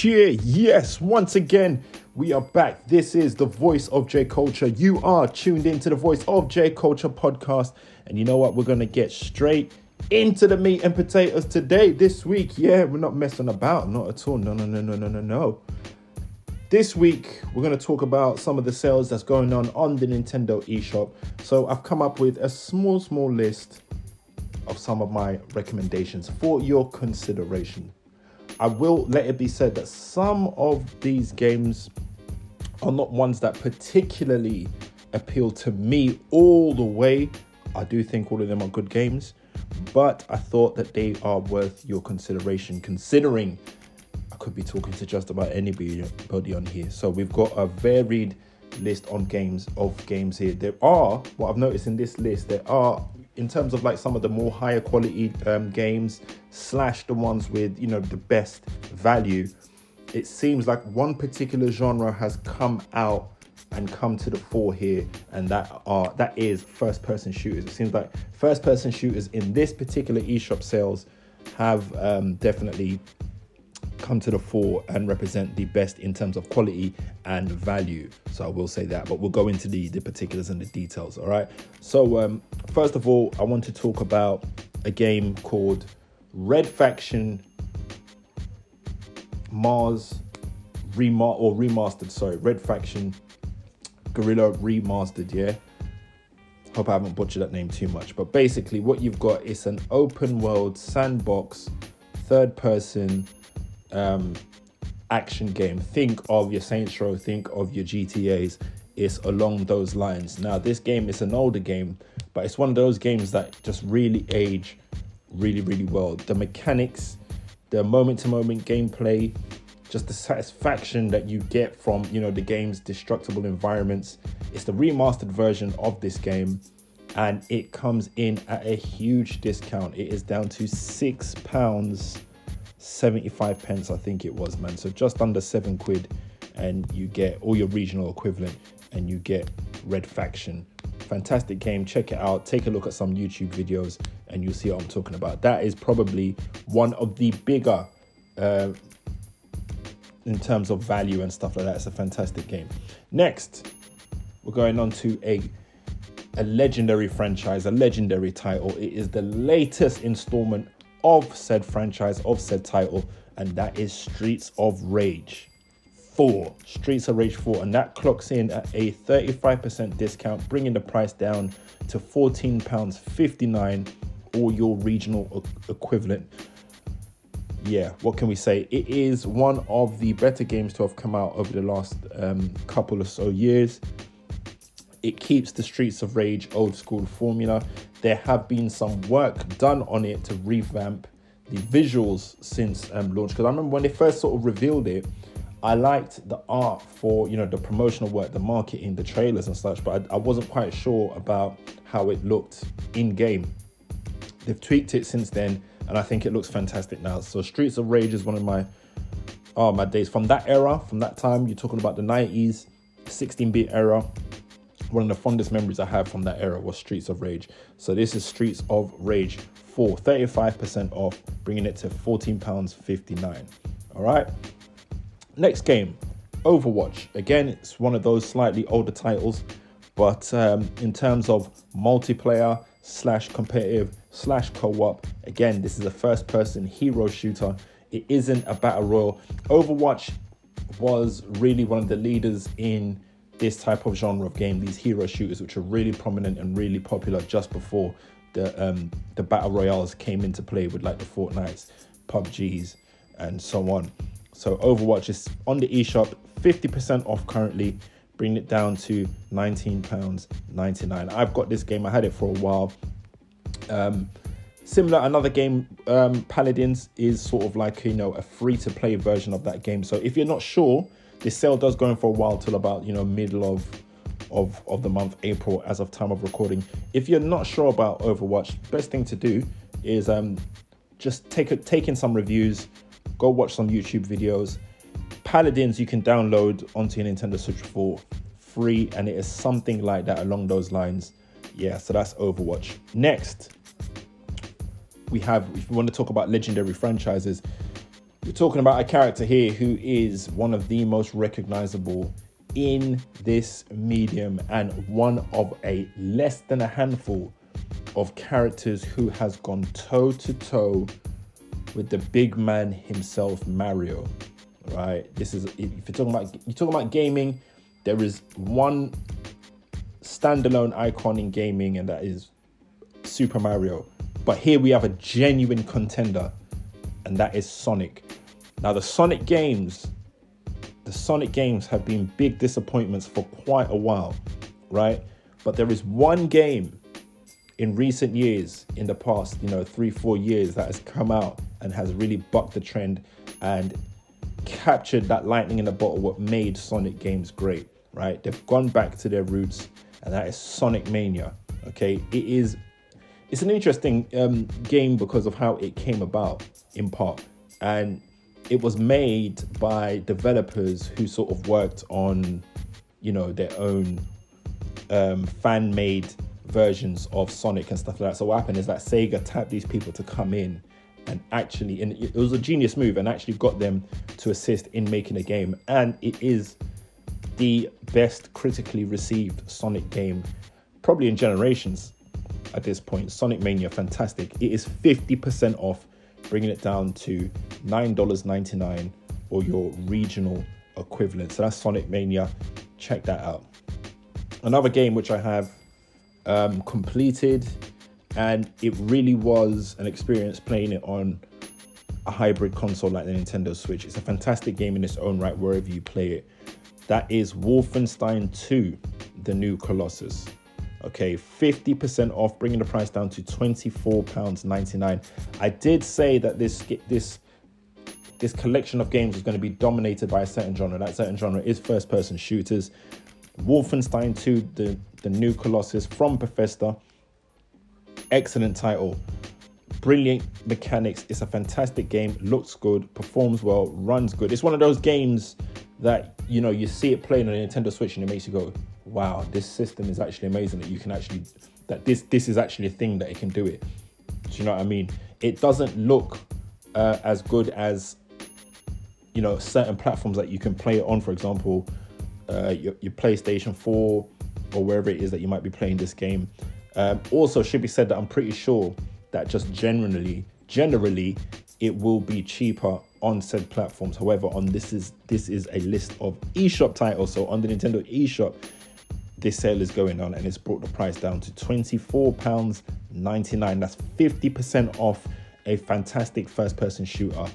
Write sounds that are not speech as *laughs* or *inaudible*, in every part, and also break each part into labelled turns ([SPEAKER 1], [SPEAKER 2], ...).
[SPEAKER 1] cheer. Yes, once again, we are back. This is the voice of J Kulcha. You are tuned into the voice of J Kulcha podcast. And you know what? We're going to get straight into the meat and potatoes today, this week. Yeah, we're not messing about, not at all. No, no, no, no, no, no, no. This week, we're going to talk about some of the sales that's going on on the Nintendo eShop. So, I've come up with a small, small list of some of my recommendations for your consideration. I will let it be said that some of these games are not ones that particularly appeal to me all the way. I do think all of them are good games, but I thought that they are worth your consideration considering I could be talking to just about anybody on here. So we've got a varied list on games of games here. There are what I've noticed in this list. There are in terms of like some of the more higher quality um, games slash the ones with you know the best value. It seems like one particular genre has come out and come to the fore here, and that are that is first person shooters. It seems like first person shooters in this particular eShop sales have um, definitely come to the fore and represent the best in terms of quality and value. So I will say that, but we'll go into the, the particulars and the details. All right. So um, first of all, I want to talk about a game called Red Faction Mars Remar or remastered. Sorry, Red Faction Guerrilla Remastered. Yeah. Hope I haven't butchered that name too much, but basically, what you've got is an open world sandbox, third person um, action game. Think of your Saints Row, think of your GTAs. It's along those lines. Now, this game is an older game, but it's one of those games that just really age really, really well. The mechanics, the moment to moment gameplay, just the satisfaction that you get from you know the game's destructible environments. It's the remastered version of this game, and it comes in at a huge discount. It is down to six pounds 75 pence, I think it was, man. So just under seven quid, and you get all your regional equivalent, and you get Red Faction. Fantastic game. Check it out. Take a look at some YouTube videos, and you'll see what I'm talking about. That is probably one of the bigger, uh, in terms of value and stuff like that. It's a fantastic game. Next, we're going on to a a legendary franchise, a legendary title. It is the latest installment of said franchise, of said title, and that is Streets of Rage 4. Streets of Rage 4, and that clocks in at a 35% discount, bringing the price down to £14.59 or your regional equivalent. Yeah, what can we say? It is one of the better games to have come out over the last um, couple or so years. It keeps the Streets of Rage old school formula there have been some work done on it to revamp the visuals since um, launch. Because I remember when they first sort of revealed it, I liked the art for you know the promotional work, the marketing, the trailers and such, but I, I wasn't quite sure about how it looked in game. They've tweaked it since then, and I think it looks fantastic now. So Streets of Rage is one of my oh my days from that era, from that time. You're talking about the 90s, 16-bit era one of the fondest memories I have from that era was Streets of Rage. So this is Streets of Rage 4, 35% off, bringing it to £14.59. All right. Next game, Overwatch. Again, it's one of those slightly older titles, but um, in terms of multiplayer slash competitive slash co-op, again, this is a first-person hero shooter. It isn't a battle royal. Overwatch was really one of the leaders in this type of genre of game, these hero shooters, which are really prominent and really popular just before the um, the battle royales came into play with like the Fortnites, PUBGs, and so on. So Overwatch is on the eShop, 50% off currently, bringing it down to £19.99. I've got this game, I had it for a while. Um, similar, another game, um, Paladins, is sort of like, you know, a free to play version of that game. So if you're not sure this sale does go on for a while till about you know middle of of of the month April as of time of recording. If you're not sure about Overwatch, best thing to do is um just take a, take in some reviews, go watch some YouTube videos. Paladins you can download onto your Nintendo Switch for free, and it is something like that along those lines. Yeah, so that's Overwatch. Next, we have if we want to talk about legendary franchises, You're talking about a character here who is one of the most recognizable in this medium and one of a less than a handful of characters who has gone toe to toe with the big man himself, Mario. Right? This is if you're talking about you're talking about gaming, there is one standalone icon in gaming, and that is Super Mario. But here we have a genuine contender, and that is Sonic. Now, the Sonic games, the Sonic games have been big disappointments for quite a while, right? But there is one game in recent years, in the past, you know, three, four years, that has come out and has really bucked the trend and captured that lightning in the bottle, what made Sonic games great, right? They've gone back to their roots, and that is Sonic Mania. Okay, it is it's an interesting um, game because of how it came about in part, and it was made by developers who sort of worked on, you know, their own um, fan-made versions of Sonic and stuff like that. So what happened is that Sega tapped these people to come in and actually, and it was a genius move, and actually got them to assist in making a game, and it is the best critically received Sonic game, probably in generations at this point. Sonic Mania, fantastic. It is 50% off, bringing it down to $9.99 or your regional equivalent. So that's Sonic Mania. Check that out. Another game which I have um, completed, and it really was an experience playing it on a hybrid console like the Nintendo Switch. It's a fantastic game in its own right, wherever you play it. That is Wolfenstein 2, The New Colossus. Okay, 50% off, bringing the price down to £24.99. I did say that this this this collection of games is going to be dominated by a certain genre. That certain genre is first-person shooters. Wolfenstein 2, the, the new Colossus from Bethesda. Excellent title. Brilliant mechanics. It's a fantastic game. Looks good, performs well, runs good. It's one of those games that you know you see it playing on a Nintendo Switch and it makes you go, "Wow, this system is actually amazing." That you can actually that this this is actually a thing that it can do it. Do you know what I mean? It doesn't look uh, as good as you know certain platforms that you can play it on. For example, uh, your, your PlayStation 4 or wherever it is that you might be playing this game. Um, also, should be said that I'm pretty sure that just generally, generally, it will be cheaper on said platforms. However, on this is this is a list of eShop titles. So on the Nintendo eShop, this sale is going on and it's brought the price down to £24.99. That's 50% off a fantastic first person shooter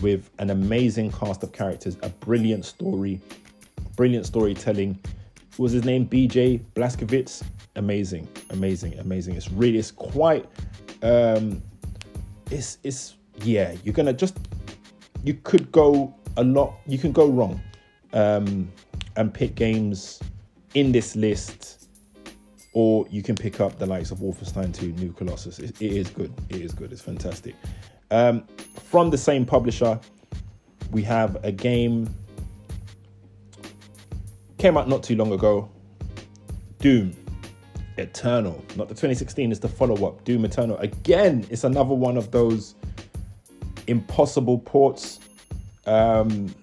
[SPEAKER 1] with an amazing cast of characters, a brilliant story, brilliant storytelling. Was his name? BJ Blazkowicz. Amazing, amazing, amazing. It's really, it's quite, um, it's, it's, yeah, you're gonna just you could go a lot. You can go wrong, um, and pick games in this list, or you can pick up the likes of Wolfenstein 2, New Colossus. it, it is good. It is good. It's fantastic. Um, from the same publisher, we have a game came out not too long ago. Doom Eternal, not the 2016, it's the follow up, Doom Eternal. Again, it's another one of those impossible ports. Um,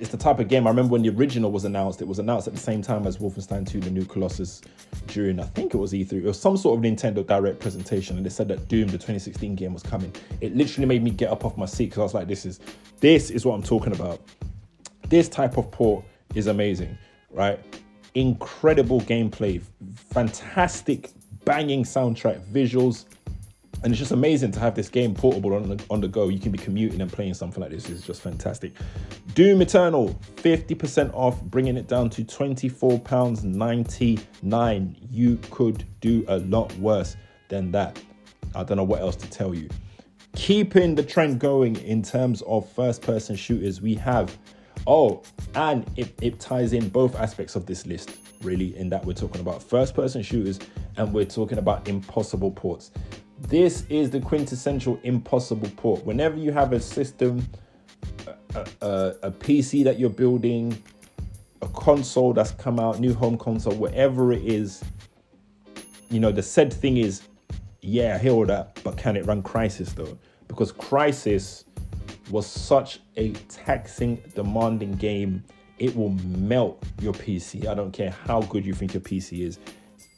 [SPEAKER 1] it's the type of game I remember when the original was announced. It was announced at the same time as Wolfenstein 2: The New Colossus during I think it was E3. It was some sort of Nintendo Direct presentation, and they said that Doom, the 2016 game, was coming. It literally made me get up off my seat because I was like, "This is this is what I'm talking about." This type of port is amazing, right? Incredible gameplay, fantastic banging soundtrack, visuals, and it's just amazing to have this game portable on the, on the go. You can be commuting and playing something like this. It's just fantastic. Doom Eternal, 50% off, bringing it down to £24.99. You could do a lot worse than that. I don't know what else to tell you. Keeping the trend going in terms of first person shooters, we have. Oh, and it, it ties in both aspects of this list, really, in that we're talking about first person shooters and we're talking about impossible ports. This is the quintessential impossible port. Whenever you have a system, a, a, a, PC that you're building, a console that's come out, new home console, whatever it is, you know, the said thing is, yeah, hear all that, but can it run Crysis though? Because Crysis was such a taxing, demanding game. It will melt your PC. I don't care how good you think your PC is.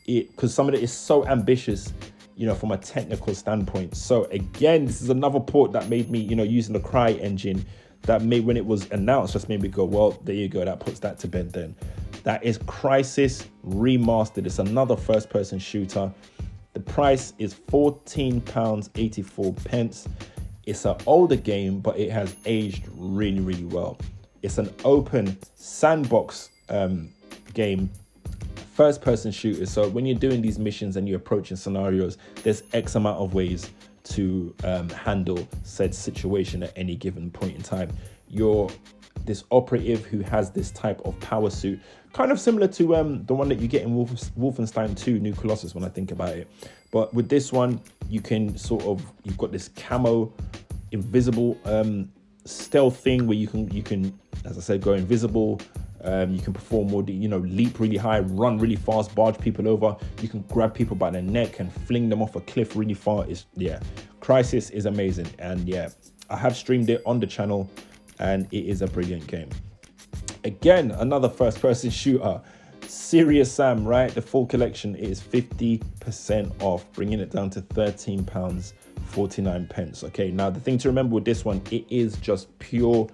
[SPEAKER 1] It because some of it is so ambitious, you know, from a technical standpoint. So again, this is another port that made me, you know, using the CryEngine that made when it was announced just made me go, well, there you go. That puts that to bed then. That is Crysis Remastered. It's another first person shooter. The price is £14.84. pence. It's an older game, but it has aged really, really well. It's an open sandbox um, game, first person shooter. So when you're doing these missions and you're approaching scenarios, there's X amount of ways to um, handle said situation at any given point in time. You're this operative who has this type of power suit, kind of similar to um, the one that you get in Wolf- Wolfenstein 2 New Colossus when I think about it. But with this one, you can sort of you've got this camo invisible um, stealth thing where you can you can as I said go invisible. Um, you can perform more, you know, leap really high, run really fast, barge people over. You can grab people by the neck and fling them off a cliff really far. It's yeah, Crysis is amazing, and yeah, I have streamed it on the channel, and it is a brilliant game. Again, another first-person shooter. Serious Sam, right? The full collection is 50% off, bringing it down to 13 pounds 49 pence. Okay, now the thing to remember with this one, it is just pure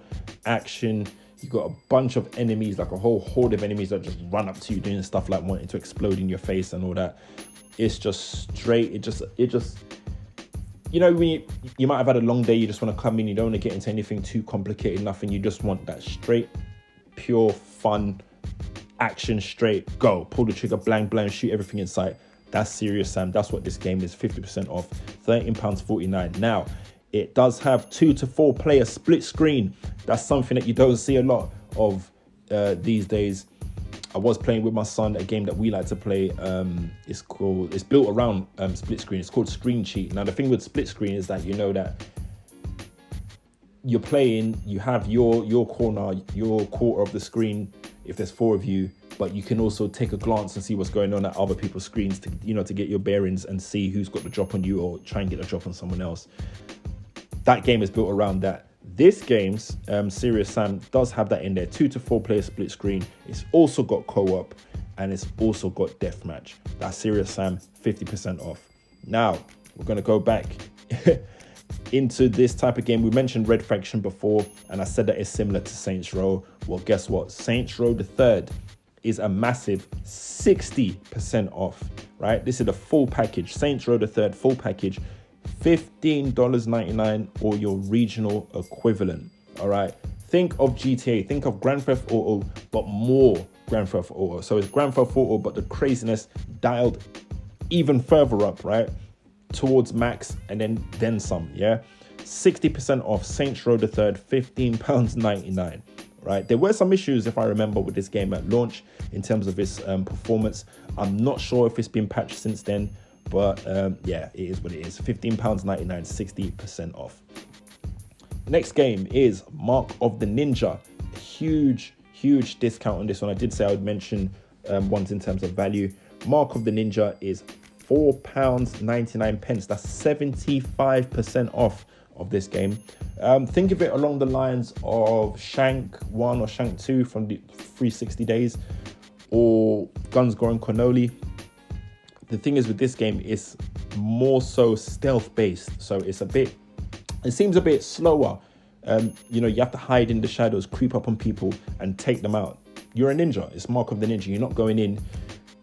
[SPEAKER 1] action. You got a bunch of enemies, like a whole horde of enemies that just run up to you doing stuff like wanting to explode in your face and all that. It's just straight. It just, it just, you know, when you, you might have had a long day, you just want to come in, you don't want to get into anything too complicated, nothing. You just want that straight, pure fun action straight, go, pull the trigger, blank, blank, shoot everything in sight. That's serious, Sam. That's what this game is 50% off, £13.49. Now, it does have two to four player split screen. That's something that you don't see a lot of uh, these days. I was playing with my son a game that we like to play. Um, it's called, it's built around um, split screen. It's called Screen Cheat. Now, the thing with split screen is that you know that you're playing, you have your your corner, your quarter of the screen if there's four of you, but you can also take a glance and see what's going on at other people's screens to you know to get your bearings and see who's got the drop on you or try and get a drop on someone else. That game is built around that. This game's um, Serious Sam does have that in there, two to four player split screen. It's also got co-op and it's also got deathmatch. That's Serious Sam 50% off. Now we're gonna go back *laughs* into this type of game. We mentioned Red Faction before, and I said that it's similar to Saints Row. Well, guess what? Saints Row the Third is a massive 60% off, right? This is a full package. Saints Row the Third full package, $15.99 or your regional equivalent. All right. Think of GTA, think of Grand Theft Auto, but more Grand Theft Auto. So it's Grand Theft Auto, but the craziness dialed even further up, right? towards max and then then some yeah 60% off saints row the third 15 pounds 99 right there were some issues if i remember with this game at launch in terms of its um, performance i'm not sure if it's been patched since then but um, yeah it is what it is 15 pounds 99 60% off next game is mark of the ninja huge huge discount on this one i did say i would mention um, ones in terms of value mark of the ninja is four pounds 99 pence. That's 75% off of this game. Um, think of it along the lines of Shank 1 or Shank 2 from the 360 days or Guns Gore Cannoli. The thing is with this game, it's more so stealth based. So it's a bit, it seems a bit slower. Um, you know, you have to hide in the shadows, creep up on people and take them out. You're a ninja. It's Mark of the Ninja. You're not going in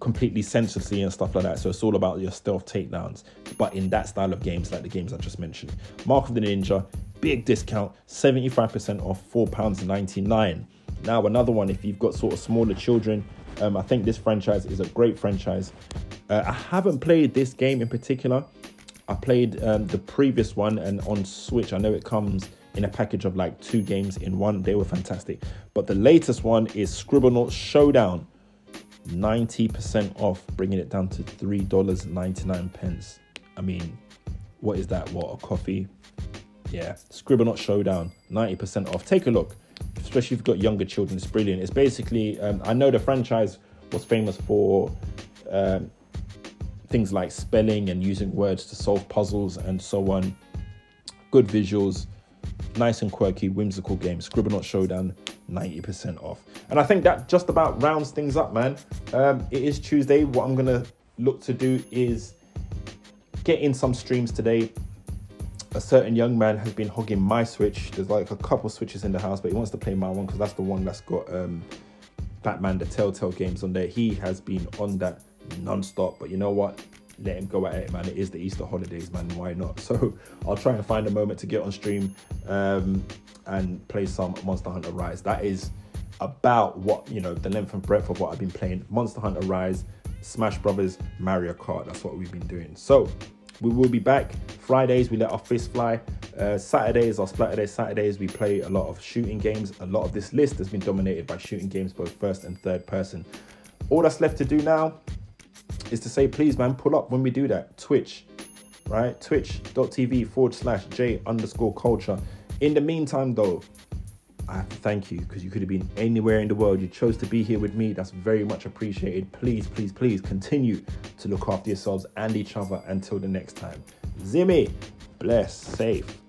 [SPEAKER 1] completely senselessly and stuff like that. So it's all about your stealth takedowns, but in that style of games, like the games I just mentioned. Mark of the Ninja, big discount, 75% off, £4.99. Now, another one, if you've got sort of smaller children, um, I think this franchise is a great franchise. Uh, I haven't played this game in particular. I played um, the previous one, and on Switch, I know it comes in a package of like two games in one. They were fantastic. But the latest one is Scribblenauts Showdown 90% off, bringing it down to $3.99. pence. I mean, what is that? What, a coffee? Yeah, Scribblenauts Showdown, 90% off. Take a look, especially if you've got younger children. It's brilliant. It's basically, um, I know the franchise was famous for um, things like spelling and using words to solve puzzles and so on. Good visuals, nice and quirky, whimsical game. Scribblenauts Showdown, 90% off. And I think that just about rounds things up, man. Um, it is Tuesday. What I'm gonna look to do is get in some streams today. A certain young man has been hogging my Switch. There's like a couple Switches in the house, but he wants to play my one because that's the one that's got um, Batman, the Telltale games on there. He has been on that non-stop. But you know what? Let him go at it, man. It is the Easter holidays, man. Why not? *laughs* So I'll try and find a moment to get on stream um, and play some Monster Hunter Rise. That is about what you know the length and breadth of what I've been playing. Monster Hunter Rise, Smash Brothers, Mario Kart. That's what we've been doing. So we will be back. Fridays we let our fist fly. Uh, Saturdays or Splatterday Saturdays we play a lot of shooting games. A lot of this list has been dominated by shooting games, both first and third person. All that's left to do now is to say, please, man, pull up when we do that. Twitch, right? Twitch.tv forward slash J underscore Kulcha. In the meantime, though, I have to thank you because you could have been anywhere in the world. You chose to be here with me. That's very much appreciated. Please, please, please continue to look after yourselves and each other until the next time. Zimmy, bless, safe.